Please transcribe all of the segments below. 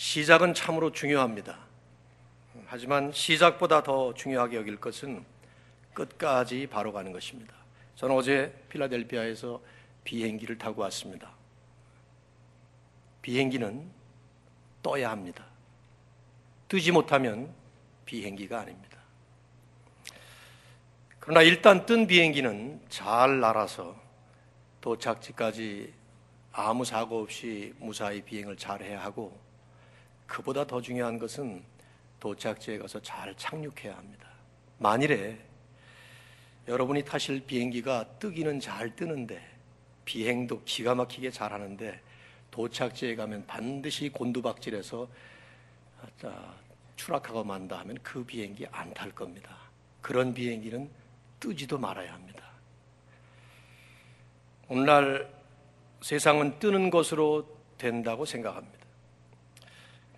시작은 참으로 중요합니다. 하지만 시작보다 더 중요하게 여길 것은 끝까지 바로 가는 것입니다. 저는 어제 필라델피아에서 비행기를 타고 왔습니다. 비행기는 떠야 합니다. 뜨지 못하면 비행기가 아닙니다. 그러나 일단 뜬 비행기는 잘 날아서 도착지까지 아무 사고 없이 무사히 비행을 잘 해야 하고 그보다 더 중요한 것은 도착지에 가서 잘 착륙해야 합니다. 만일에 여러분이 타실 비행기가 뜨기는 잘 뜨는데 비행도 기가 막히게 잘 하는데 도착지에 가면 반드시 곤두박질해서 추락하고 만다 하면 그 비행기 안 탈 겁니다. 그런 비행기는 뜨지도 말아야 합니다. 오늘날 세상은 뜨는 것으로 된다고 생각합니다.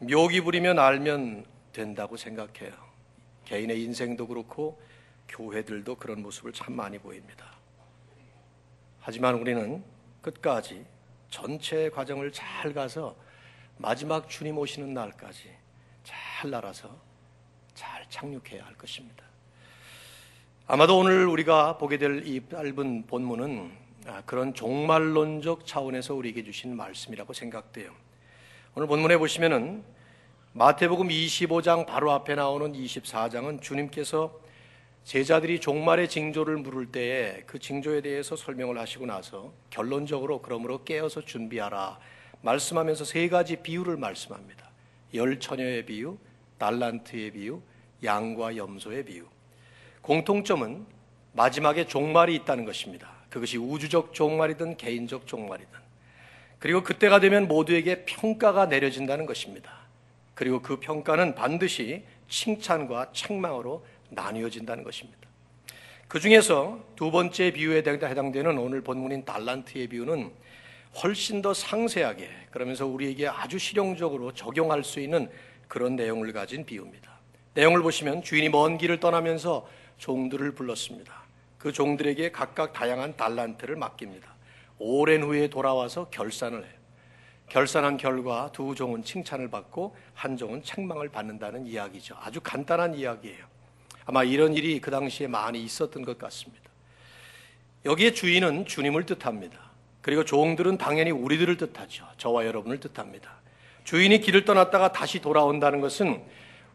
묘기 부리면 알면 된다고 생각해요. 개인의 인생도 그렇고 교회들도 그런 모습을 참 많이 보입니다. 하지만 우리는 끝까지 전체 과정을 잘 가서 마지막 주님 오시는 날까지 잘 날아서 잘 착륙해야 할 것입니다. 아마도 오늘 우리가 보게 될 이 짧은 본문은 아, 그런 종말론적 차원에서 우리에게 주신 말씀이라고 생각돼요. 오늘 본문에 보시면은 마태복음 25장 바로 앞에 나오는 24장은 주님께서 제자들이 종말의 징조를 물을 때에 그 징조에 대해서 설명을 하시고 나서 결론적으로 그러므로 깨어서 준비하라 말씀하면서 세 가지 비유를 말씀합니다. 열 처녀의 비유, 달란트의 비유, 양과 염소의 비유. 공통점은 마지막에 종말이 있다는 것입니다. 그것이 우주적 종말이든 개인적 종말이든. 그리고 그때가 되면 모두에게 평가가 내려진다는 것입니다. 그리고 그 평가는 반드시 칭찬과 책망으로 나뉘어진다는 것입니다. 그 중에서 두 번째 비유에 해당되는 오늘 본문인 달란트의 비유는 훨씬 더 상세하게 그러면서 우리에게 아주 실용적으로 적용할 수 있는 그런 내용을 가진 비유입니다. 내용을 보시면 주인이 먼 길을 떠나면서 종들을 불렀습니다. 그 종들에게 각각 다양한 달란트를 맡깁니다. 오랜 후에 돌아와서 결산을 해요. 결산한 결과 두 종은 칭찬을 받고 한 종은 책망을 받는다는 이야기죠. 아주 간단한 이야기예요. 아마 이런 일이 그 당시에 많이 있었던 것 같습니다. 여기에 주인은 주님을 뜻합니다. 그리고 종들은 당연히 우리들을 뜻하죠. 저와 여러분을 뜻합니다. 주인이 길을 떠났다가 다시 돌아온다는 것은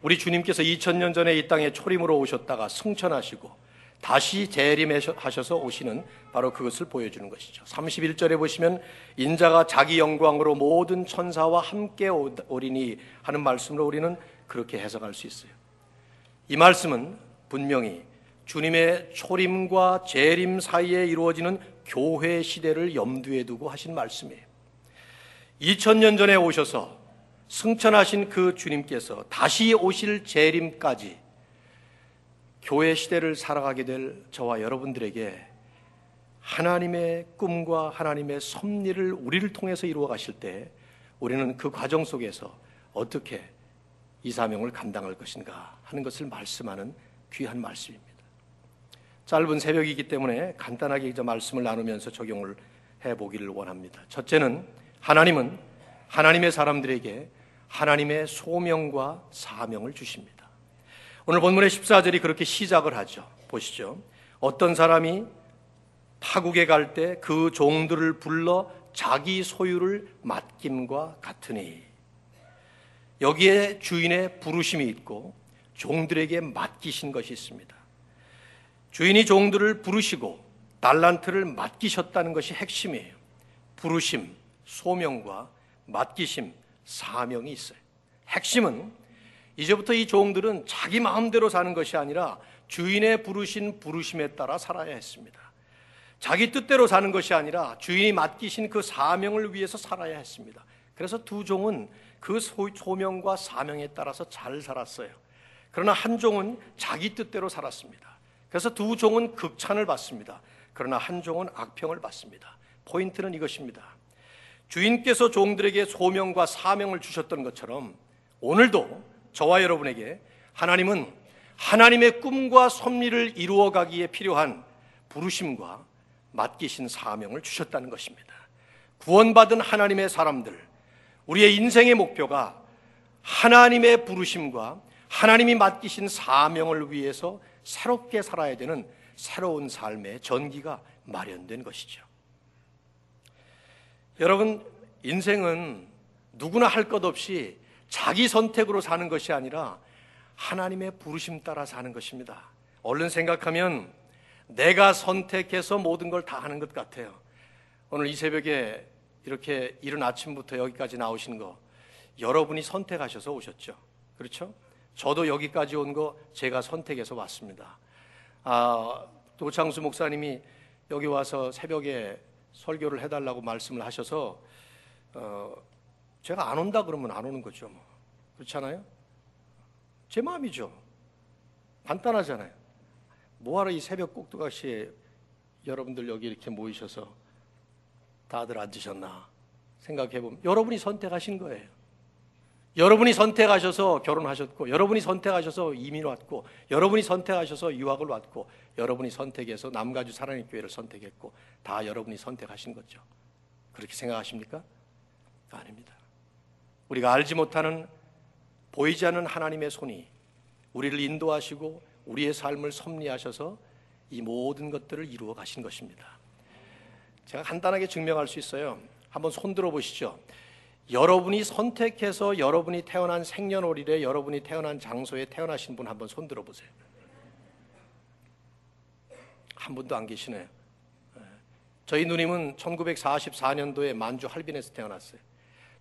우리 주님께서 2000년 전에 이 땅에 초림으로 오셨다가 승천하시고 다시 재림하셔서 오시는 바로 그것을 보여주는 것이죠. 31절에 보시면 인자가 자기 영광으로 모든 천사와 함께 오리니 하는 말씀으로 우리는 그렇게 해석할 수 있어요. 이 말씀은 분명히 주님의 초림과 재림 사이에 이루어지는 교회 시대를 염두에 두고 하신 말씀이에요. 2000년 전에 오셔서 승천하신 그 주님께서 다시 오실 재림까지 교회 시대를 살아가게 될 저와 여러분들에게 하나님의 꿈과 하나님의 섭리를 우리를 통해서 이루어 가실 때 우리는 그 과정 속에서 어떻게 이 사명을 감당할 것인가 하는 것을 말씀하는 귀한 말씀입니다. 짧은 새벽이기 때문에 간단하게 이제 말씀을 나누면서 적용을 해 보기를 원합니다. 첫째는 하나님은 하나님의 사람들에게 하나님의 소명과 사명을 주십니다. 오늘 본문의 14절이 그렇게 시작을 하죠. 보시죠. 어떤 사람이 타국에 갈 때 그 종들을 불러 자기 소유를 맡김과 같으니 여기에 주인의 부르심이 있고 종들에게 맡기신 것이 있습니다. 주인이 종들을 부르시고 달란트를 맡기셨다는 것이 핵심이에요. 부르심, 소명과 맡기심, 사명이 있어요. 핵심은 이제부터 이 종들은 자기 마음대로 사는 것이 아니라 주인의 부르신 부르심에 따라 살아야 했습니다. 자기 뜻대로 사는 것이 아니라 주인이 맡기신 그 사명을 위해서 살아야 했습니다. 그래서 두 종은 그 소명과 사명에 따라서 잘 살았어요. 그러나 한 종은 자기 뜻대로 살았습니다. 그래서 두 종은 극찬을 받습니다. 그러나 한 종은 악평을 받습니다. 포인트는 이것입니다. 주인께서 종들에게 소명과 사명을 주셨던 것처럼 오늘도 저와 여러분에게 하나님은 하나님의 꿈과 섭리를 이루어가기에 필요한 부르심과 맡기신 사명을 주셨다는 것입니다. 구원받은 하나님의 사람들, 우리의 인생의 목표가 하나님의 부르심과 하나님이 맡기신 사명을 위해서 새롭게 살아야 되는 새로운 삶의 전기가 마련된 것이죠. 여러분, 인생은 누구나 할 것 없이 자기 선택으로 사는 것이 아니라 하나님의 부르심 따라 사는 것입니다. 얼른 생각하면 내가 선택해서 모든 걸 다 하는 것 같아요. 오늘 이 새벽에 이렇게 이른 아침부터 여기까지 나오신 거 여러분이 선택하셔서 오셨죠. 그렇죠? 저도 여기까지 온 거 제가 선택해서 왔습니다. 아, 도창수 목사님이 여기 와서 새벽에 설교를 해달라고 말씀을 하셔서 어, 제가 안 온다 그러면 안 오는 거죠. 뭐. 그렇잖아요? 제 마음이죠. 간단하잖아요. 뭐하러 이 새벽 꼭두각시에 여러분들 여기 이렇게 모이셔서 다들 앉으셨나 생각해 보면 여러분이 선택하신 거예요. 여러분이 선택하셔서 결혼하셨고, 여러분이 선택하셔서 이민 왔고, 여러분이 선택하셔서 유학을 왔고, 여러분이 선택해서 남가주 사랑의 교회를 선택했고, 다 여러분이 선택하신 거죠. 그렇게 생각하십니까? 아닙니다. 우리가 알지 못하는 보이지 않는 하나님의 손이 우리를 인도하시고 우리의 삶을 섭리하셔서 이 모든 것들을 이루어 가신 것입니다. 제가 간단하게 증명할 수 있어요. 한번 손 들어 보시죠. 여러분이 선택해서 여러분이 태어난 생년월일에 여러분이 태어난 장소에 태어나신 분 한번 손 들어 보세요. 한 분도 안 계시네요. 예. 저희 누님은 1944년도에 만주 할빈에서 태어났어요.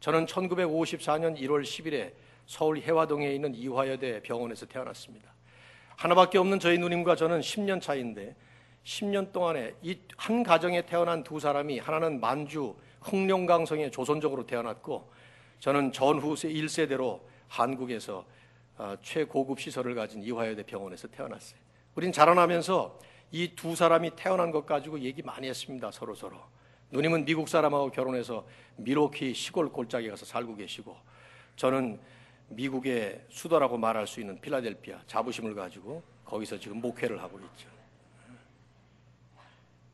저는 1954년 1월 10일에 서울 해화동에 있는 이화여대 병원에서 태어났습니다. 하나밖에 없는 저희 누님과 저는 10년 차인데 10년 동안에 이 한 가정에 태어난 두 사람이 하나는 만주 흥룡강성에 조선족으로 태어났고 저는 전후 1세대로 한국에서 아, 최고급 시설을 가진 이화여대 병원에서 태어났어요. 우린 자라나면서 이 두 사람이 태어난 것 가지고 얘기 많이 했습니다. 서로 서로. 누님은 미국 사람하고 결혼해서 미로키 시골 골짜기 가서 살고 계시고 저는 미국의 수도라고 말할 수 있는 필라델피아 자부심을 가지고 거기서 지금 목회를 하고 있죠.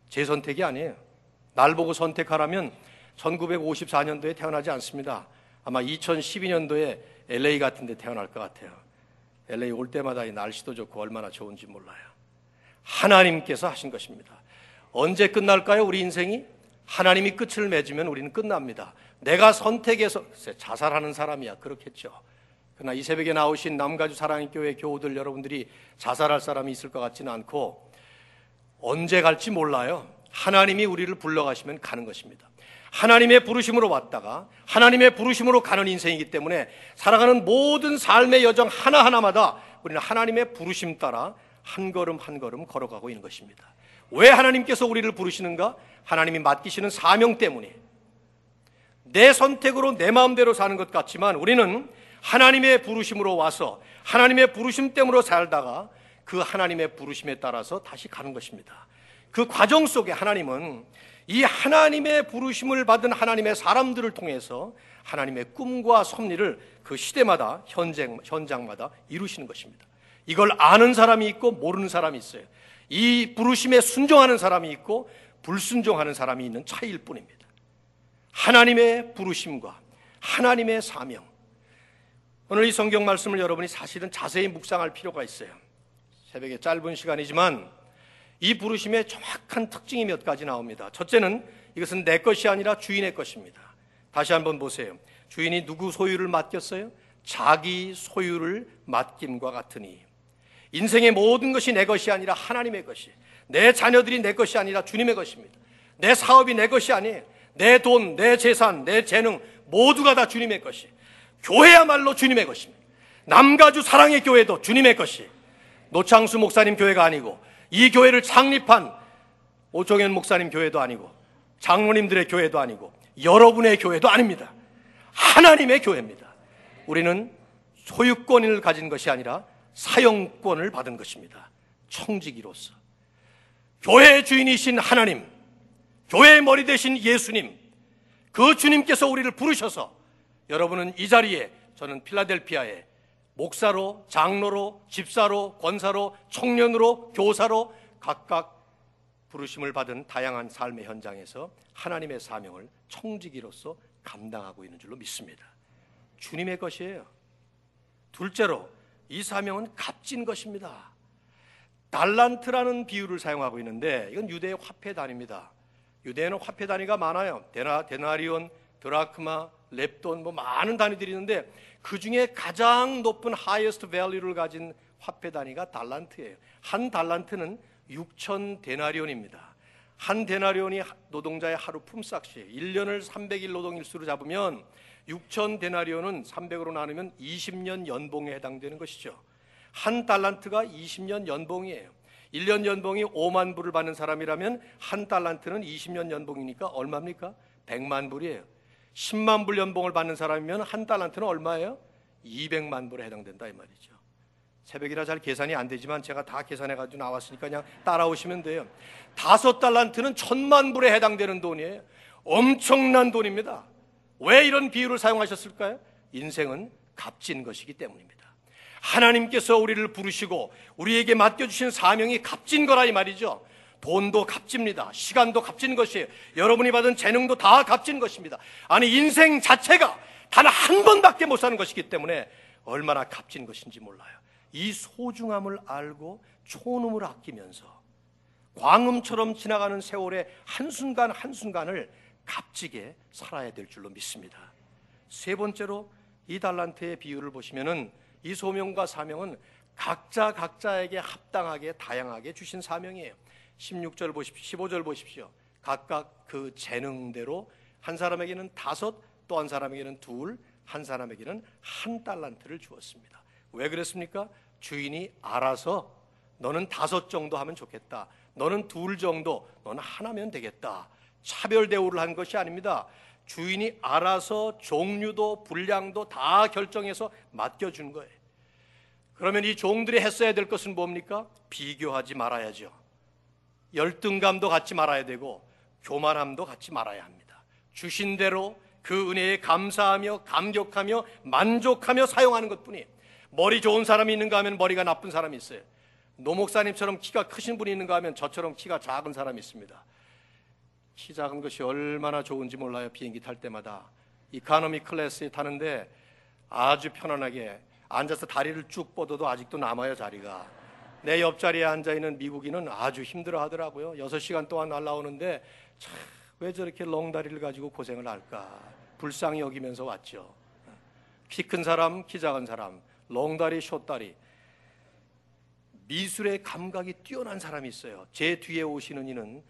제 선택이 아니에요. 날 보고 선택하라면 1954년도에 태어나지 않습니다. 아마 2012년도에 LA 같은 데 태어날 것 같아요. LA 올 때마다 이 날씨도 좋고 얼마나 좋은지 몰라요. 하나님께서 하신 것입니다. 언제 끝날까요? 우리 인생이? 하나님이 끝을 맺으면 우리는 끝납니다. 내가 선택해서 자살하는 사람이야. 그렇겠죠. 그러나 이 새벽에 나오신 남가주 사랑의 교회 교우들 여러분들이 자살할 사람이 있을 것 같지는 않고 언제 갈지 몰라요. 하나님이 우리를 불러가시면 가는 것입니다. 하나님의 부르심으로 왔다가 하나님의 부르심으로 가는 인생이기 때문에 살아가는 모든 삶의 여정 하나하나마다 우리는 하나님의 부르심 따라 한 걸음 한 걸음 걸어가고 있는 것입니다. 왜 하나님께서 우리를 부르시는가? 하나님이 맡기시는 사명 때문에. 내 선택으로 내 마음대로 사는 것 같지만 우리는 하나님의 부르심으로 와서 하나님의 부르심 때문에 살다가 그 하나님의 부르심에 따라서 다시 가는 것입니다. 그 과정 속에 하나님은 이 하나님의 부르심을 받은 하나님의 사람들을 통해서 하나님의 꿈과 섭리를 그 시대마다 현장, 현장마다 이루시는 것입니다. 이걸 아는 사람이 있고 모르는 사람이 있어요. 이 부르심에 순종하는 사람이 있고 불순종하는 사람이 있는 차이일 뿐입니다. 하나님의 부르심과 하나님의 사명. 오늘 이 성경 말씀을 여러분이 사실은 자세히 묵상할 필요가 있어요. 새벽에 짧은 시간이지만 이 부르심의 정확한 특징이 몇 가지 나옵니다. 첫째는 이것은 내 것이 아니라 주인의 것입니다. 다시 한번 보세요. 주인이 누구 소유를 맡겼어요? 자기 소유를 맡김과 같으니. 인생의 모든 것이 내 것이 아니라 하나님의 것이. 내 자녀들이 내 것이 아니라 주님의 것입니다. 내 사업이 내 것이 아니에요. 내 돈, 내 재산, 내 재능 모두가 다 주님의 것이. 교회야말로 주님의 것입니다. 남가주 사랑의 교회도 주님의 것이. 노창수 목사님 교회가 아니고 이 교회를 창립한 오종현 목사님 교회도 아니고 장로님들의 교회도 아니고 여러분의 교회도 아닙니다. 하나님의 교회입니다. 우리는 소유권을 가진 것이 아니라 사용권을 받은 것입니다. 청지기로서. 교회의 주인이신 하나님, 교회의 머리 대신 예수님, 그 주님께서 우리를 부르셔서 여러분은 이 자리에 저는 필라델피아에 목사로, 장로로, 집사로, 권사로, 청년으로, 교사로 각각 부르심을 받은 다양한 삶의 현장에서 하나님의 사명을 청지기로서 감당하고 있는 줄로 믿습니다. 주님의 것이에요. 둘째로 이 사명은 값진 것입니다. 달란트라는 비유를 사용하고 있는데 이건 유대의 화폐 단위입니다. 유대에는 화폐 단위가 많아요. 데나, 데나리온, 드라크마, 렙돈 뭐 많은 단위들이 있는데 그 중에 가장 높은 highest value를 가진 화폐 단위가 달란트예요. 한 달란트는 6천 데나리온입니다. 한 데나리온이 노동자의 하루 품삯이 1년을 300일 노동일수로 잡으면 6천 데나리온은 300으로 나누면 20년 연봉에 해당되는 것이죠. 한 달란트가 20년 연봉이에요. 1년 연봉이 5만 불을 받는 사람이라면 한 달란트는 20년 연봉이니까 얼마입니까? 100만 불이에요. 10만 불 연봉을 받는 사람이면 한 달란트는 얼마예요? 200만 불에 해당된다 이 말이죠. 새벽이라 잘 계산이 안 되지만 제가 다 계산해 가지고 나왔으니까 그냥 따라오시면 돼요. 다섯 달란트는 천만 불에 해당되는 돈이에요. 엄청난 돈입니다. 왜 이런 비유를 사용하셨을까요? 인생은 값진 것이기 때문입니다. 하나님께서 우리를 부르시고 우리에게 맡겨주신 사명이 값진 거라 이 말이죠. 돈도 값집니다. 시간도 값진 것이에요. 여러분이 받은 재능도 다 값진 것입니다. 아니, 인생 자체가 단 한 번밖에 못 사는 것이기 때문에 얼마나 값진 것인지 몰라요. 이 소중함을 알고 초놈을 아끼면서 광음처럼 지나가는 세월의 한순간 한순간을 값지게 살아야 될 줄로 믿습니다. 세 번째로 이 달란트의 비유를 보시면은 이 소명과 사명은 각자 각자에게 합당하게 다양하게 주신 사명이에요. 16절 보십시오. 15절 보십시오. 각각 그 재능대로 한 사람에게는 다섯, 또 한 사람에게는 둘, 한 사람에게는 한 달란트를 주었습니다. 왜 그랬습니까? 주인이 알아서 너는 다섯 정도 하면 좋겠다. 너는 둘 정도, 너는 하나면 되겠다. 차별 대우를 한 것이 아닙니다. 주인이 알아서 종류도 분량도 다 결정해서 맡겨준 거예요. 그러면 이 종들이 했어야 될 것은 뭡니까? 비교하지 말아야죠. 열등감도 갖지 말아야 되고 교만함도 갖지 말아야 합니다. 주신 대로 그 은혜에 감사하며 감격하며 만족하며 사용하는 것뿐이 머리 좋은 사람이 있는가 하면 머리가 나쁜 사람이 있어요. 노 목사님처럼 키가 크신 분이 있는가 하면 저처럼 키가 작은 사람이 있습니다. 키 작은 것이 얼마나 좋은지 몰라요. 비행기 탈 때마다 이카노미 클래스에 타는데 아주 편안하게 앉아서 다리를 쭉 뻗어도 아직도 남아요 자리가. 내 옆자리에 앉아 있는 미국인은 아주 힘들어 하더라고요. 6시간 동안 날라오는데 참, 왜 저렇게 롱다리를 가지고 고생을 할까? 불쌍히 여기면서 왔죠. 키 큰 사람, 키 작은 사람, 롱다리, 숏다리. 미술의 감각이 뛰어난 사람이 있어요. 제 뒤에 오시는 이는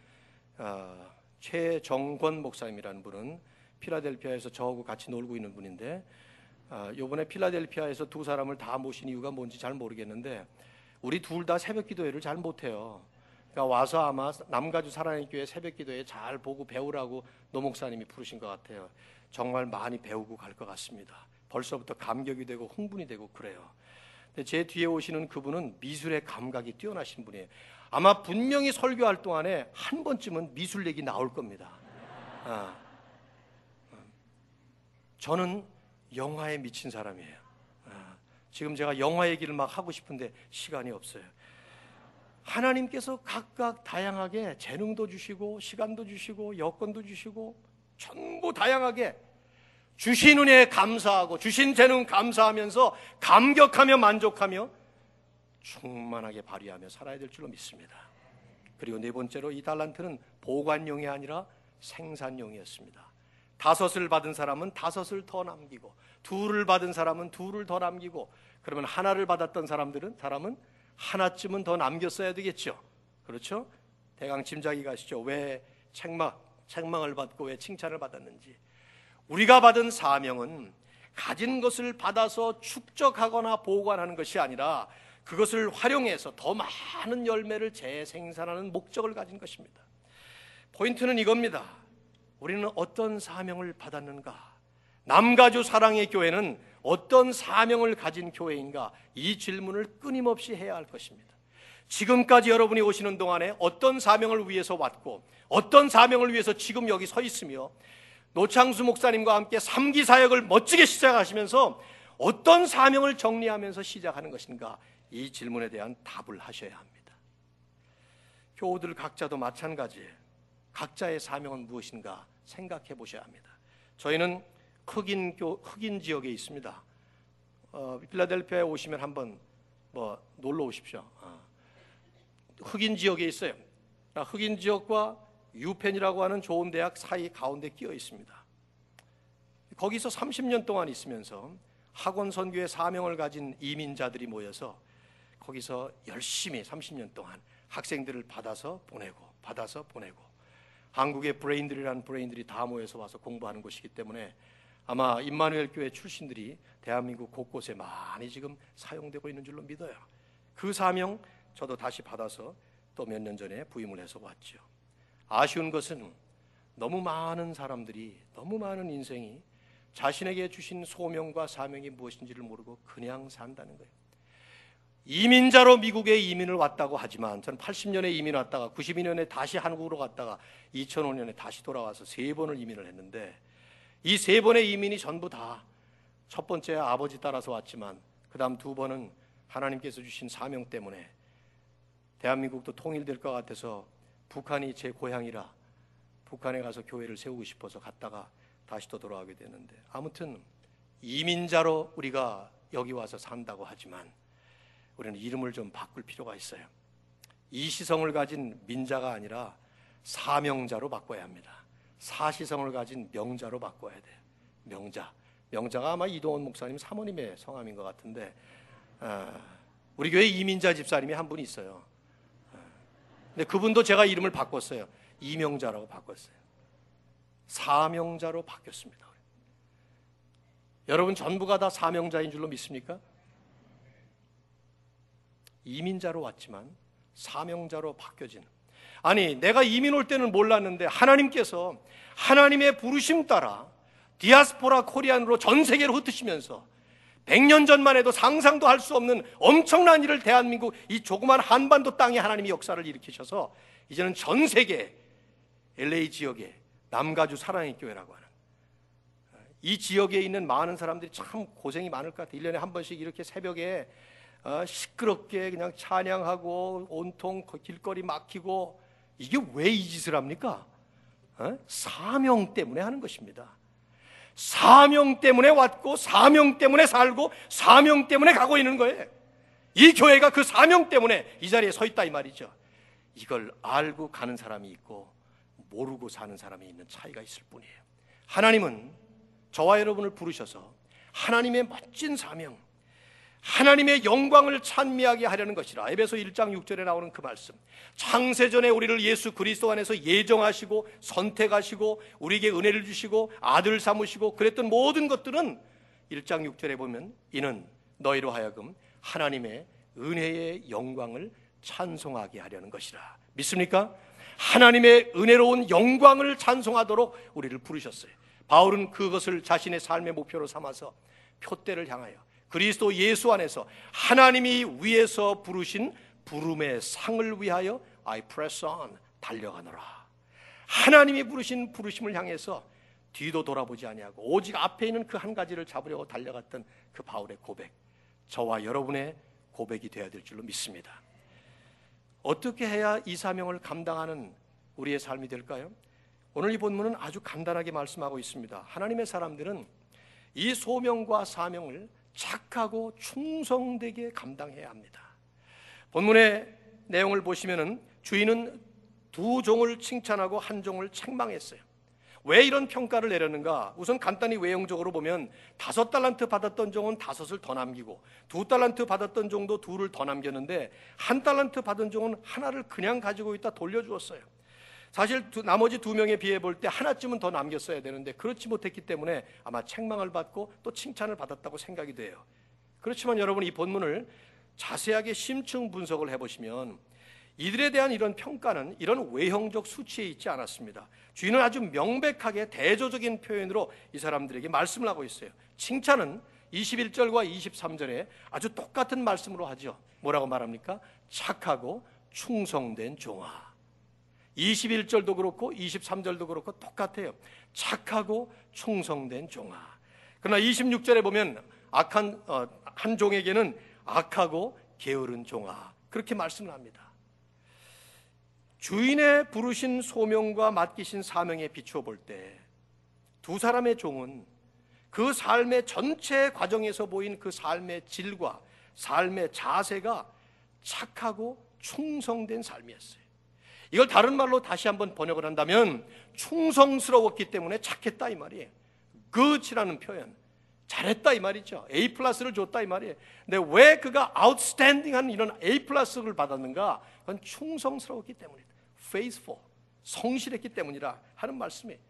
어, 최정권 목사님이라는 분은 필라델피아에서 저하고 같이 놀고 있는 분인데 어, 요번에 필라델피아에서 두 사람을 다 모신 이유가 뭔지 잘 모르겠는데 우리 둘 다 새벽 기도회를 잘 못해요. 그러니까 와서 아마 남가주 사랑의 교회 새벽 기도회 잘 보고 배우라고 노 목사님이 부르신 것 같아요. 정말 많이 배우고 갈 것 같습니다. 벌써부터 감격이 되고 흥분이 되고 그래요. 근데 제 뒤에 오시는 그분은 미술의 감각이 뛰어나신 분이에요. 아마 분명히 설교할 동안에 한 번쯤은 미술 얘기 나올 겁니다. 아. 저는 영화에 미친 사람이에요. 아. 지금 제가 영화 얘기를 막 하고 싶은데 시간이 없어요. 하나님께서 각각 다양하게 재능도 주시고 시간도 주시고 여건도 주시고 전부 다양하게 주신 은혜에 감사하고 주신 재능 감사하면서 감격하며 만족하며 충만하게 발휘하며 살아야 될 줄로 믿습니다. 그리고 네 번째로 이 달란트는 보관용이 아니라 생산용이었습니다. 다섯을 받은 사람은 다섯을 더 남기고 둘을 받은 사람은 둘을 더 남기고 그러면 하나를 받았던 사람들은 사람은 하나쯤은 더 남겼어야 되겠죠. 그렇죠? 대강 짐작이 가시죠. 왜 책망 책망을 받고 왜 칭찬을 받았는지. 우리가 받은 사명은 가진 것을 받아서 축적하거나 보관하는 것이 아니라 그것을 활용해서 더 많은 열매를 재생산하는 목적을 가진 것입니다. 포인트는 이겁니다. 우리는 어떤 사명을 받았는가? 남가주 사랑의 교회는 어떤 사명을 가진 교회인가? 이 질문을 끊임없이 해야 할 것입니다. 지금까지 여러분이 오시는 동안에 어떤 사명을 위해서 왔고, 어떤 사명을 위해서 지금 여기 서 있으며, 노창수 목사님과 함께 삼기 사역을 멋지게 시작하시면서 어떤 사명을 정리하면서 시작하는 것인가? 이 질문에 대한 답을 하셔야 합니다. 교우들 각자도 마찬가지예요. 각자의 사명은 무엇인가 생각해 보셔야 합니다. 저희는 흑인 교 흑인 지역에 있습니다. 어, 필라델피아에 오시면 한번 뭐 놀러 오십시오. 아. 흑인 지역에 있어요. 아, 흑인 지역과 유펜이라고 하는 좋은 대학 사이 가운데 끼어 있습니다. 거기서 30년 동안 있으면서 학원 선교의 사명을 가진 이민자들이 모여서 거기서 열심히 30년 동안 학생들을 받아서 보내고 받아서 보내고 한국의 브레인들이라는 브레인들이 다 모여서 와서 공부하는 곳이기 때문에 아마 임마누엘 교회 출신들이 대한민국 곳곳에 많이 지금 사용되고 있는 줄로 믿어요. 그 사명 저도 다시 받아서 또 몇 년 전에 부임을 해서 왔죠. 아쉬운 것은 너무 많은 사람들이 너무 많은 인생이 자신에게 주신 소명과 사명이 무엇인지를 모르고 그냥 산다는 거예요. 이민자로 미국에 이민을 왔다고 하지만 저는 80년에 이민 왔다가 92년에 다시 한국으로 갔다가 2005년에 다시 돌아와서 세 번을 이민을 했는데 이 세 번의 이민이 전부 다 첫 번째 아버지 따라서 왔지만 그 다음 두 번은 하나님께서 주신 사명 때문에 대한민국도 통일될 것 같아서 북한이 제 고향이라 북한에 가서 교회를 세우고 싶어서 갔다가 다시 또 돌아가게 되는데 아무튼 이민자로 우리가 여기 와서 산다고 하지만 우리는 이름을 좀 바꿀 필요가 있어요. 이시성을 가진 민자가 아니라 사명자로 바꿔야 합니다. 사시성을 가진 명자로 바꿔야 돼요. 명자. 명자가 아마 이동원 목사님 사모님의 성함인 것 같은데 아, 우리 교회 이민자 집사님이 한분 있어요. 아, 근데 그분도 제가 이름을 바꿨어요. 이명자라고 바꿨어요. 사명자로 바뀌었습니다. 여러분 전부가 다 사명자인 줄로 믿습니까? 이민자로 왔지만 사명자로 바뀌어진 아니 내가 이민 올 때는 몰랐는데 하나님께서 하나님의 부르심 따라 디아스포라 코리안으로 전 세계로 흩으시면서 100년 전만 해도 상상도 할 수 없는 엄청난 일을 대한민국 이 조그만 한반도 땅에 하나님이 역사를 일으키셔서 이제는 전 세계 LA 지역에 남가주 사랑의 교회라고 하는 이 지역에 있는 많은 사람들이 참 고생이 많을 것 같아요. 1년에 한 번씩 이렇게 새벽에 어, 시끄럽게 그냥 찬양하고 온통 그 길거리 막히고 이게 왜 이 짓을 합니까? 어? 사명 때문에 하는 것입니다. 사명 때문에 왔고 사명 때문에 살고 사명 때문에 가고 있는 거예요. 이 교회가 그 사명 때문에 이 자리에 서 있다 이 말이죠. 이걸 알고 가는 사람이 있고 모르고 사는 사람이 있는 차이가 있을 뿐이에요. 하나님은 저와 여러분을 부르셔서 하나님의 멋진 사명, 하나님의 영광을 찬미하게 하려는 것이라. 에베소 1장 6절에 나오는 그 말씀. 창세전에 우리를 예수 그리스도 안에서 예정하시고 선택하시고 우리에게 은혜를 주시고 아들 삼으시고 그랬던 모든 것들은 1장 6절에 보면 이는 너희로 하여금 하나님의 은혜의 영광을 찬송하게 하려는 것이라. 믿습니까? 하나님의 은혜로운 영광을 찬송하도록 우리를 부르셨어요. 바울은 그것을 자신의 삶의 목표로 삼아서 표대를 향하여 그리스도 예수 안에서 하나님이 위에서 부르신 부름의 상을 위하여 I press on 달려가노라. 하나님이 부르신 부르심을 향해서 뒤도 돌아보지 아니하고 오직 앞에 있는 그 한 가지를 잡으려고 달려갔던 그 바울의 고백. 저와 여러분의 고백이 되어야 될 줄로 믿습니다. 어떻게 해야 이 사명을 감당하는 우리의 삶이 될까요? 오늘 이 본문은 아주 간단하게 말씀하고 있습니다. 하나님의 사람들은 이 소명과 사명을 착하고 충성되게 감당해야 합니다. 본문의 내용을 보시면은 주인은 두 종을 칭찬하고 한 종을 책망했어요. 왜 이런 평가를 내렸는가? 우선 간단히 외형적으로 보면 다섯 달란트 받았던 종은 다섯을 더 남기고 두 달란트 받았던 종도 둘을 더 남겼는데 한 달란트 받은 종은 하나를 그냥 가지고 있다 돌려주었어요. 사실 두, 나머지 두 명에 비해 볼 때 하나쯤은 더 남겼어야 되는데 그렇지 못했기 때문에 아마 책망을 받고 또 칭찬을 받았다고 생각이 돼요. 그렇지만 여러분 이 본문을 자세하게 심층 분석을 해보시면 이들에 대한 이런 평가는 이런 외형적 수치에 있지 않았습니다. 주인은 아주 명백하게 대조적인 표현으로 이 사람들에게 말씀을 하고 있어요. 칭찬은 21절과 23절에 아주 똑같은 말씀으로 하죠. 뭐라고 말합니까? 착하고 충성된 종아. 21절도 그렇고 23절도 그렇고 똑같아요. 착하고 충성된 종아. 그러나 26절에 보면 악한 어, 한 종에게는 악하고 게으른 종아. 그렇게 말씀을 합니다. 주인의 부르신 소명과 맡기신 사명에 비추어 볼 때 두 사람의 종은 그 삶의 전체 과정에서 보인 그 삶의 질과 삶의 자세가 착하고 충성된 삶이었어요. 이걸 다른 말로 다시 한번 번역을 한다면 충성스러웠기 때문에 착했다 이 말이에요. good이라는 표현. 잘했다 이 말이죠. A 플러스를 줬다 이 말이에요. 근데 왜 그가 outstanding한 이런 A 플러스를 받았는가? 그건 충성스러웠기 때문이다. faithful, 성실했기 때문이라 하는 말씀이에요.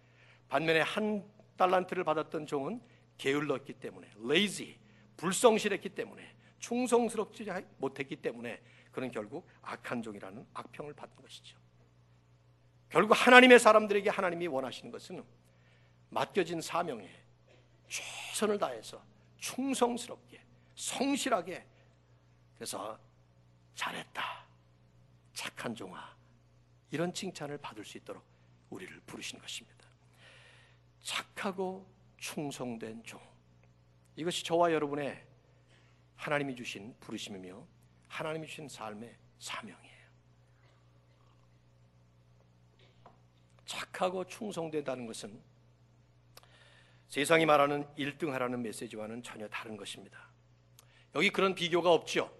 반면에 한 달란트를 받았던 종은 게을렀기 때문에 lazy, 불성실했기 때문에 충성스럽지 못했기 때문에 그는 결국 악한 종이라는 악평을 받는 것이죠. 결국 하나님의 사람들에게 하나님이 원하시는 것은 맡겨진 사명에 최선을 다해서 충성스럽게 성실하게 그래서 잘했다 착한 종아 이런 칭찬을 받을 수 있도록 우리를 부르신 것입니다. 착하고 충성된 종 이것이 저와 여러분의 하나님이 주신 부르심이며 하나님이 주신 삶의 사명이에요. 착하고 충성된다는 것은 세상이 말하는 1등 하라는 메시지와는 전혀 다른 것입니다. 여기 그런 비교가 없죠.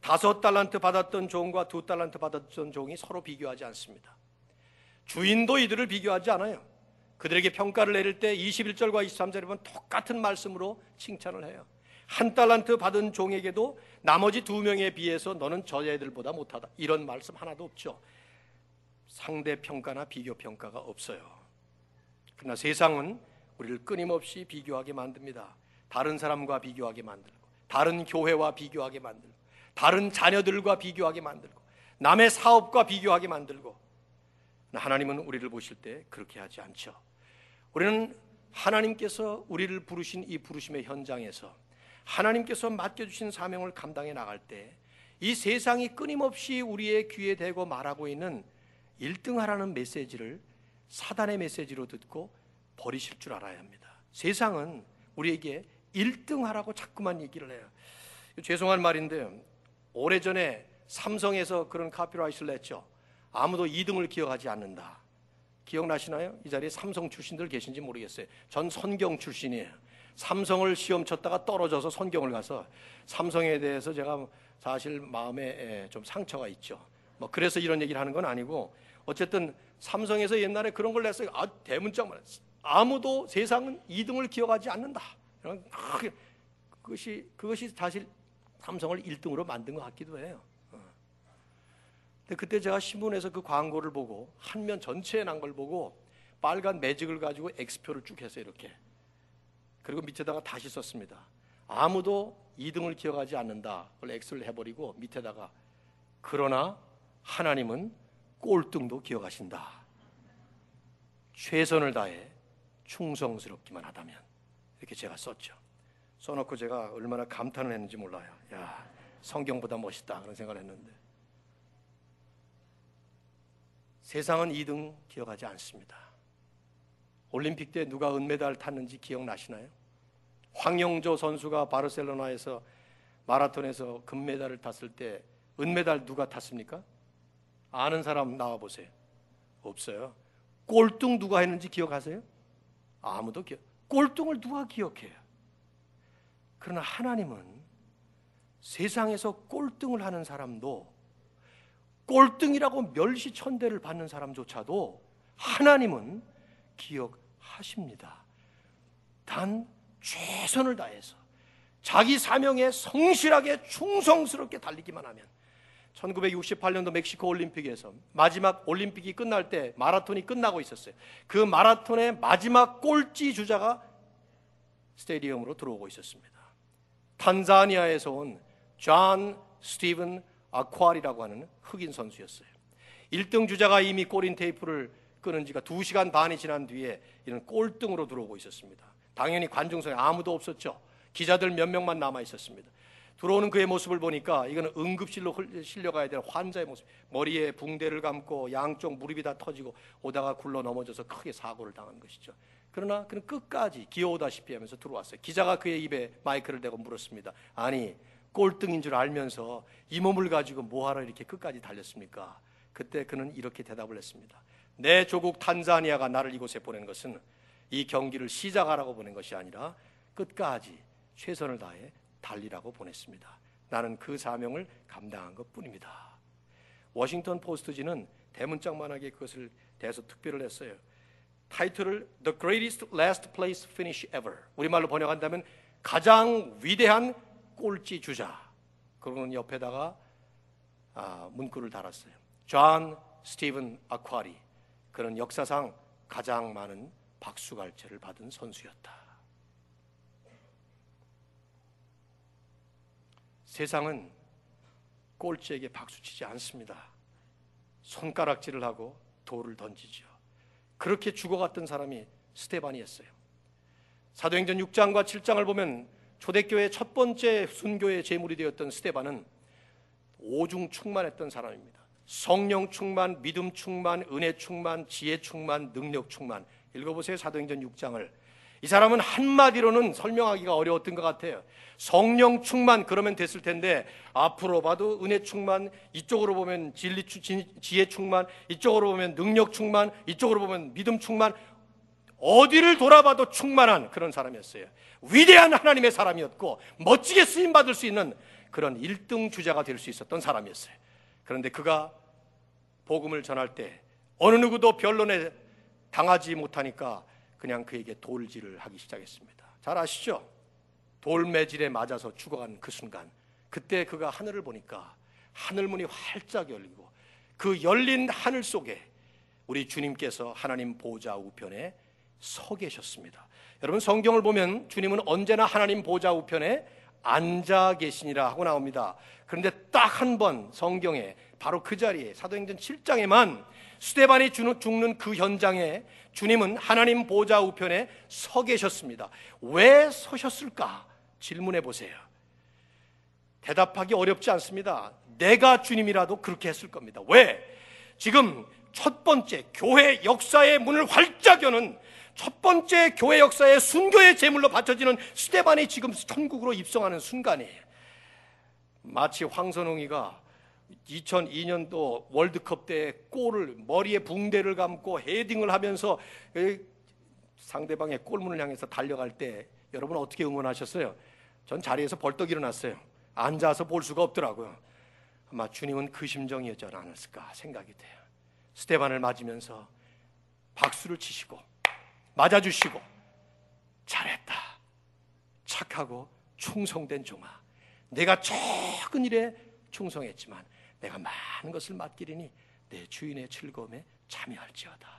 다섯 달란트 받았던 종과 두 달란트 받았던 종이 서로 비교하지 않습니다. 주인도 이들을 비교하지 않아요. 그들에게 평가를 내릴 때 21절과 23절에 보면 똑같은 말씀으로 칭찬을 해요. 한 달란트 받은 종에게도 나머지 두 명에 비해서 너는 저 애들보다 못하다. 이런 말씀 하나도 없죠. 상대 평가나 비교 평가가 없어요. 그러나 세상은 우리를 끊임없이 비교하게 만듭니다. 다른 사람과 비교하게 만들고, 다른 교회와 비교하게 만들고, 다른 자녀들과 비교하게 만들고, 남의 사업과 비교하게 만들고. 하나님은 우리를 보실 때 그렇게 하지 않죠. 우리는 하나님께서 우리를 부르신 이 부르심의 현장에서 하나님께서 맡겨주신 사명을 감당해 나갈 때 이 세상이 끊임없이 우리의 귀에 대고 말하고 있는 1등하라는 메시지를 사단의 메시지로 듣고 버리실 줄 알아야 합니다. 세상은 우리에게 1등하라고 자꾸만 얘기를 해요. 죄송한 말인데 오래전에 삼성에서 그런 카피라이트를 냈죠. 아무도 2등을 기억하지 않는다. 기억나시나요? 이 자리에 삼성 출신들 계신지 모르겠어요. 전 선경 출신이에요. 삼성을 시험 쳤다가 떨어져서 선경을 가서 삼성에 대해서 제가 사실 마음에 좀 상처가 있죠. 뭐 그래서 이런 얘기를 하는 건 아니고 어쨌든 삼성에서 옛날에 그런 걸 냈어요. 아 대문짝만 아무도 세상은 2등을 기억하지 않는다. 그것이 그것이 사실 삼성을 1등으로 만든 것 같기도 해요. 어. 근데 그때 제가 신문에서 그 광고를 보고 한 면 전체에 난 걸 보고 빨간 매직을 가지고 X표를 쭉 해서 이렇게 그리고 밑에다가 다시 썼습니다. 아무도 2등을 기억하지 않는다. 그걸 X를 해버리고 밑에다가 그러나 하나님은 꼴등도 기억하신다. 최선을 다해 충성스럽기만 하다면 이렇게 제가 썼죠. 써놓고 제가 얼마나 감탄을 했는지 몰라요. 야 성경보다 멋있다 그런 생각을 했는데 세상은 2등 기억하지 않습니다. 올림픽 때 누가 은메달 탔는지 기억나시나요? 황영조 선수가 바르셀로나에서 마라톤에서 금메달을 탔을 때 은메달 누가 탔습니까? 아는 사람 나와 보세요. 없어요. 꼴등 누가 했는지 기억하세요? 아무도 기억. 꼴등을 누가 기억해요? 그러나 하나님은 세상에서 꼴등을 하는 사람도 꼴등이라고 멸시천대를 받는 사람조차도 하나님은 기억하십니다. 단 최선을 다해서 자기 사명에 성실하게 충성스럽게 달리기만 하면 1968년도 멕시코 올림픽에서 마지막 올림픽이 끝날 때 마라톤이 끝나고 있었어요. 그 마라톤의 마지막 꼴찌 주자가 스테디움으로 들어오고 있었습니다. 탄자니아에서 온 존 스티븐 아쿠아리라고 하는 흑인 선수였어요. 1등 주자가 이미 꼬린 테이프를 끄는 지가 2시간 반이 지난 뒤에 이런 꼴등으로 들어오고 있었습니다. 당연히 관중석에 아무도 없었죠. 기자들 몇 명만 남아 있었습니다. 들어오는 그의 모습을 보니까 이거는 응급실로 실려가야 될 환자의 모습. 머리에 붕대를 감고 양쪽 무릎이 다 터지고 오다가 굴러 넘어져서 크게 사고를 당한 것이죠. 그러나 그는 끝까지 기어오다시피 하면서 들어왔어요. 기자가 그의 입에 마이크를 대고 물었습니다. 아니 꼴등인 줄 알면서 이 몸을 가지고 뭐하러 이렇게 끝까지 달렸습니까? 그때 그는 이렇게 대답을 했습니다. 내 조국 탄자니아가 나를 이곳에 보낸 것은 이 경기를 시작하라고 보낸 것이 아니라 끝까지 최선을 다해 달리라고 보냈습니다. 나는 그 사명을 감당한 것 뿐입니다. 워싱턴 포스트지는 대문짝만하게 그것을 대해서 특별을 했어요. 타이틀을 The Greatest Last Place Finish Ever. 우리말로 번역한다면 가장 위대한 꼴찌 주자. 그러는 옆에다가 아, 문구를 달았어요. 존 스티븐 아쿠아리. 그는 역사상 가장 많은 박수갈채를 받은 선수였다. 세상은 꼴찌에게 박수치지 않습니다. 손가락질을 하고 돌을 던지죠. 그렇게 죽어갔던 사람이 스테반이었어요. 사도행전 6장과 7장을 보면 초대교회 첫 번째 순교의 제물이 되었던 스테반은 오중 충만했던 사람입니다. 성령 충만, 믿음 충만, 은혜 충만, 지혜 충만, 능력 충만. 읽어보세요. 사도행전 6장을. 이 사람은 한마디로는 설명하기가 어려웠던 것 같아요. 성령 충만 그러면 됐을 텐데 앞으로 봐도 은혜 충만, 이쪽으로 보면 진리 지혜 충만, 이쪽으로 보면 능력 충만, 이쪽으로 보면 믿음 충만 어디를 돌아봐도 충만한 그런 사람이었어요. 위대한 하나님의 사람이었고 멋지게 쓰임 받을 수 있는 그런 1등 주자가 될 수 있었던 사람이었어요. 그런데 그가 복음을 전할 때 어느 누구도 변론에 당하지 못하니까 그냥 그에게 돌질을 하기 시작했습니다. 잘 아시죠? 돌매질에 맞아서 죽어간 그 순간 그때 그가 하늘을 보니까 하늘문이 활짝 열리고 그 열린 하늘 속에 우리 주님께서 하나님 보좌 우편에 서 계셨습니다. 여러분 성경을 보면 주님은 언제나 하나님 보좌 우편에 앉아 계시니라 하고 나옵니다. 그런데 딱 한 번 성경에 바로 그 자리에 사도행전 7장에만 스테반이 죽는 그 현장에 주님은 하나님 보좌 우편에 서 계셨습니다. 왜 서셨을까? 질문해 보세요. 대답하기 어렵지 않습니다. 내가 주님이라도 그렇게 했을 겁니다. 왜? 지금 첫 번째 교회 역사의 문을 활짝 여는 첫 번째 교회 역사의 순교의 제물로 바쳐지는 스테반이 지금 천국으로 입성하는 순간이에요. 마치 황선홍이가 2002년도 월드컵 때 골을 머리에 붕대를 감고 헤딩을 하면서 상대방의 골문을 향해서 달려갈 때 여러분 어떻게 응원하셨어요? 전 자리에서 벌떡 일어났어요. 앉아서 볼 수가 없더라고요. 아마 주님은 그 심정이었지 않았을까 생각이 돼요. 스테반을 맞으면서 박수를 치시고 맞아주시고 잘했다. 착하고 충성된 종아. 내가 적은 일에 충성했지만 내가 많은 것을 맡기리니 내 주인의 즐거움에 참여할지어다.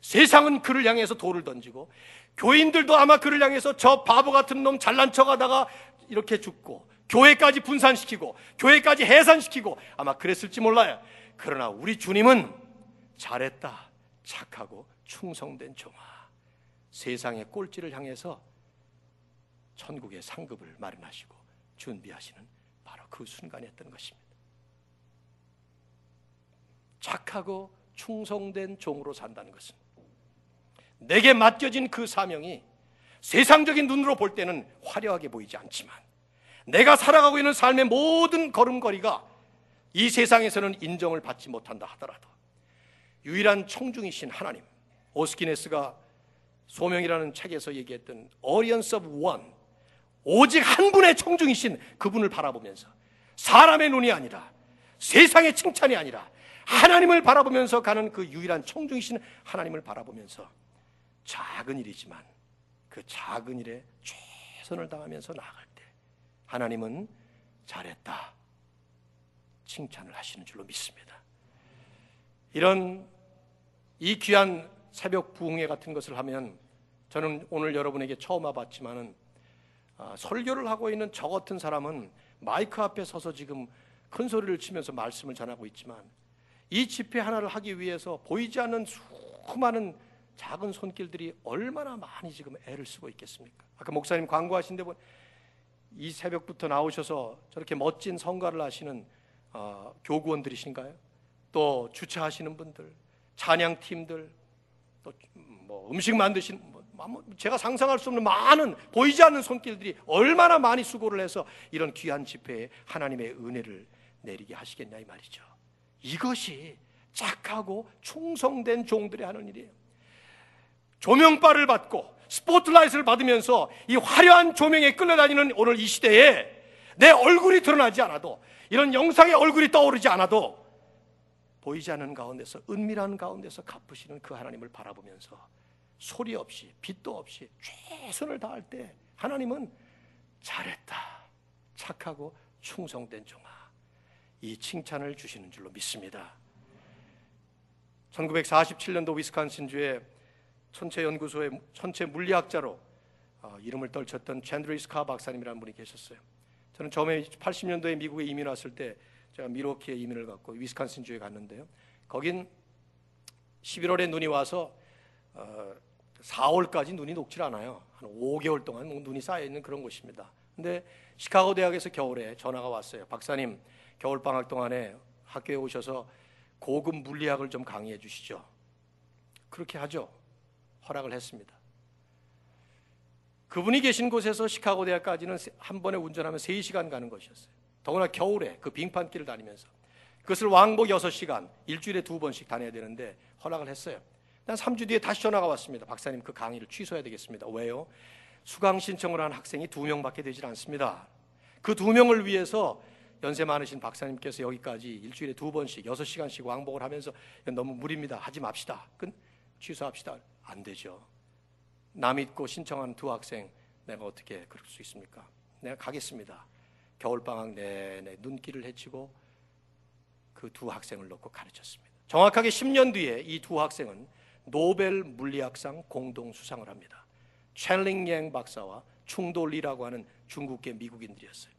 세상은 그를 향해서 돌을 던지고 교인들도 아마 그를 향해서 저 바보 같은 놈 잘난 척하다가 이렇게 죽고 교회까지 분산시키고 교회까지 해산시키고 아마 그랬을지 몰라요. 그러나 우리 주님은 잘했다. 착하고 충성된 종아. 세상의 꼴찌를 향해서 천국의 상급을 마련하시고 준비하시는 바로 그 순간이었던 것입니다. 착하고 충성된 종으로 산다는 것은 내게 맡겨진 그 사명이 세상적인 눈으로 볼 때는 화려하게 보이지 않지만 내가 살아가고 있는 삶의 모든 걸음걸이가 이 세상에서는 인정을 받지 못한다 하더라도 유일한 청중이신 하나님 오스키네스가 소명이라는 책에서 얘기했던 Audience of One 오직 한 분의 청중이신 그분을 바라보면서 사람의 눈이 아니라 세상의 칭찬이 아니라 하나님을 바라보면서 가는 그 유일한 청중이신 하나님을 바라보면서 작은 일이지만 그 작은 일에 최선을 다하면서 나아갈 때 하나님은 잘했다 칭찬을 하시는 줄로 믿습니다. 이런 이 귀한 새벽 부흥회 같은 것을 하면 저는 오늘 여러분에게 처음 와봤지만은 아, 설교를 하고 있는 저 같은 사람은 마이크 앞에 서서 지금 큰 소리를 치면서 말씀을 전하고 있지만 이 집회 하나를 하기 위해서 보이지 않는 수많은 작은 손길들이 얼마나 많이 지금 애를 쓰고 있겠습니까? 아까 목사님 광고하신 데이 새벽부터 나오셔서 저렇게 멋진 성가를 하시는 어, 교구원들이신가요? 또 주차하시는 분들, 찬양팀들, 또 뭐 음식 만드시는 뭐, 뭐 제가 상상할 수 없는 많은 보이지 않는 손길들이 얼마나 많이 수고를 해서 이런 귀한 집회에 하나님의 은혜를 내리게 하시겠냐 이 말이죠. 이것이 착하고 충성된 종들이 하는 일이에요. 조명바를 받고 스포트라이트를 받으면서 이 화려한 조명에 끌려다니는 오늘 이 시대에 내 얼굴이 드러나지 않아도 이런 영상의 얼굴이 떠오르지 않아도 보이지 않는 가운데서 은밀한 가운데서 갚으시는 그 하나님을 바라보면서 소리 없이 빛도 없이 최선을 다할 때 하나님은 잘했다 착하고 충성된 종아 이 칭찬을 주시는 줄로 믿습니다. 1947년도 위스콘신주의 천체 연구소의 천체 물리학자로 어, 이름을 떨쳤던 챈드리스 카 박사님이라는 분이 계셨어요. 저는 처음에 80년도에 미국에 이민 왔을 때 제가 미로키에 이민을 갔고 위스콘신주에 갔는데요. 거긴 11월에 눈이 와서 어, 4월까지 눈이 녹질 않아요. 한 5개월 동안 눈이 쌓여 있는 그런 곳입니다. 근데 시카고 대학에서 겨울에 전화가 왔어요. 박사님, 겨울 방학 동안에 학교에 오셔서 고급 물리학을 좀 강의해 주시죠. 그렇게 하죠. 허락을 했습니다. 그분이 계신 곳에서 시카고 대학까지는 한 번에 운전하면 3시간 가는 것이었어요. 더구나 겨울에 그 빙판길을 다니면서 그것을 왕복 6시간, 일주일에 두 번씩 다녀야 되는데 허락을 했어요. 난 3주 뒤에 다시 전화가 왔습니다. 박사님 그 강의를 취소해야 되겠습니다. 왜요? 수강 신청을 한 학생이 두 명밖에 되질 않습니다. 그 두 명을 위해서 연세 많으신 박사님께서 여기까지 일주일에 두 번씩 여섯 시간씩 왕복을 하면서 너무 무리입니다. 하지 맙시다. 그 취소합시다. 안 되죠. 나 믿고 신청한 두 학생 내가 어떻게 그럴 수 있습니까? 내가 가겠습니다. 겨울 방학 내내 눈길을 헤치고 그 두 학생을 놓고 가르쳤습니다. 정확하게 10년 뒤에 이 두 학생은 노벨 물리학상 공동 수상을 합니다. 첼링 양 박사와 충돌리라고 하는 중국계 미국인들이었어요.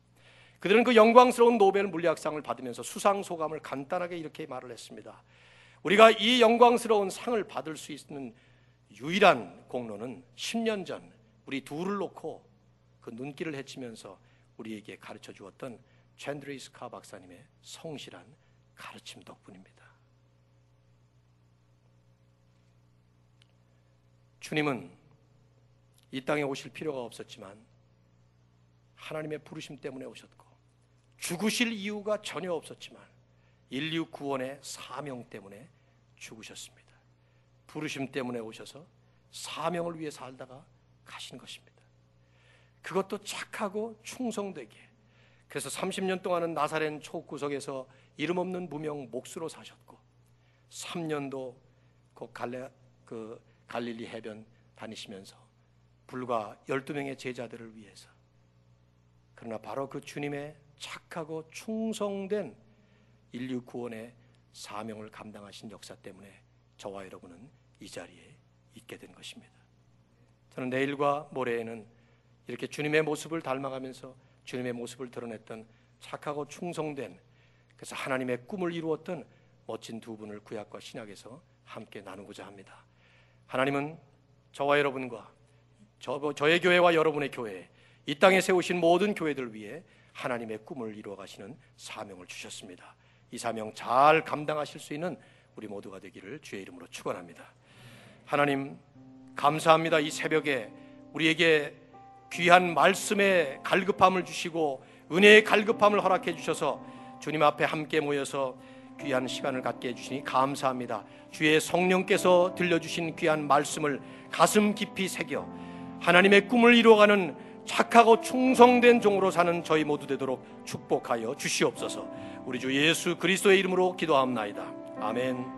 그들은 그 영광스러운 노벨 물리학상을 받으면서 수상 소감을 간단하게 이렇게 말을 했습니다. 우리가 이 영광스러운 상을 받을 수 있는 유일한 공로는 10년 전 우리 둘을 놓고 그 눈길을 헤치면서 우리에게 가르쳐 주었던 챈드리스카 박사님의 성실한 가르침 덕분입니다. 주님은 이 땅에 오실 필요가 없었지만 하나님의 부르심 때문에 오셨고 죽으실 이유가 전혀 없었지만 인류 구원의 사명 때문에 죽으셨습니다. 부르심 때문에 오셔서 사명을 위해 살다가 가신 것입니다. 그것도 착하고 충성되게. 그래서 30년 동안은 나사렛 초구석에서 이름 없는 무명 목수로 사셨고 3년도 그 갈레 그 갈릴리 해변 다니시면서 불과 12명의 제자들을 위해서 그러나 바로 그 주님의 착하고 충성된 인류 구원의 사명을 감당하신 역사 때문에 저와 여러분은 이 자리에 있게 된 것입니다. 저는 내일과 모레에는 이렇게 주님의 모습을 닮아가면서 주님의 모습을 드러냈던 착하고 충성된 그래서 하나님의 꿈을 이루었던 멋진 두 분을 구약과 신약에서 함께 나누고자 합니다. 하나님은 저와 여러분과 저, 저의 교회와 여러분의 교회, 이 땅에 세우신 모든 교회들 위해 하나님의 꿈을 이루어 가시는 사명을 주셨습니다. 이 사명 잘 감당하실 수 있는 우리 모두가 되기를 주의 이름으로 축원합니다. 하나님 감사합니다. 이 새벽에 우리에게 귀한 말씀의 갈급함을 주시고 은혜의 갈급함을 허락해 주셔서 주님 앞에 함께 모여서 귀한 시간을 갖게 해 주시니 감사합니다. 주의 성령께서 들려주신 귀한 말씀을 가슴 깊이 새겨 하나님의 꿈을 이루어가는 착하고 충성된 종으로 사는 저희 모두 되도록 축복하여 주시옵소서. 우리 주 예수 그리스도의 이름으로 기도합나이다. 아멘.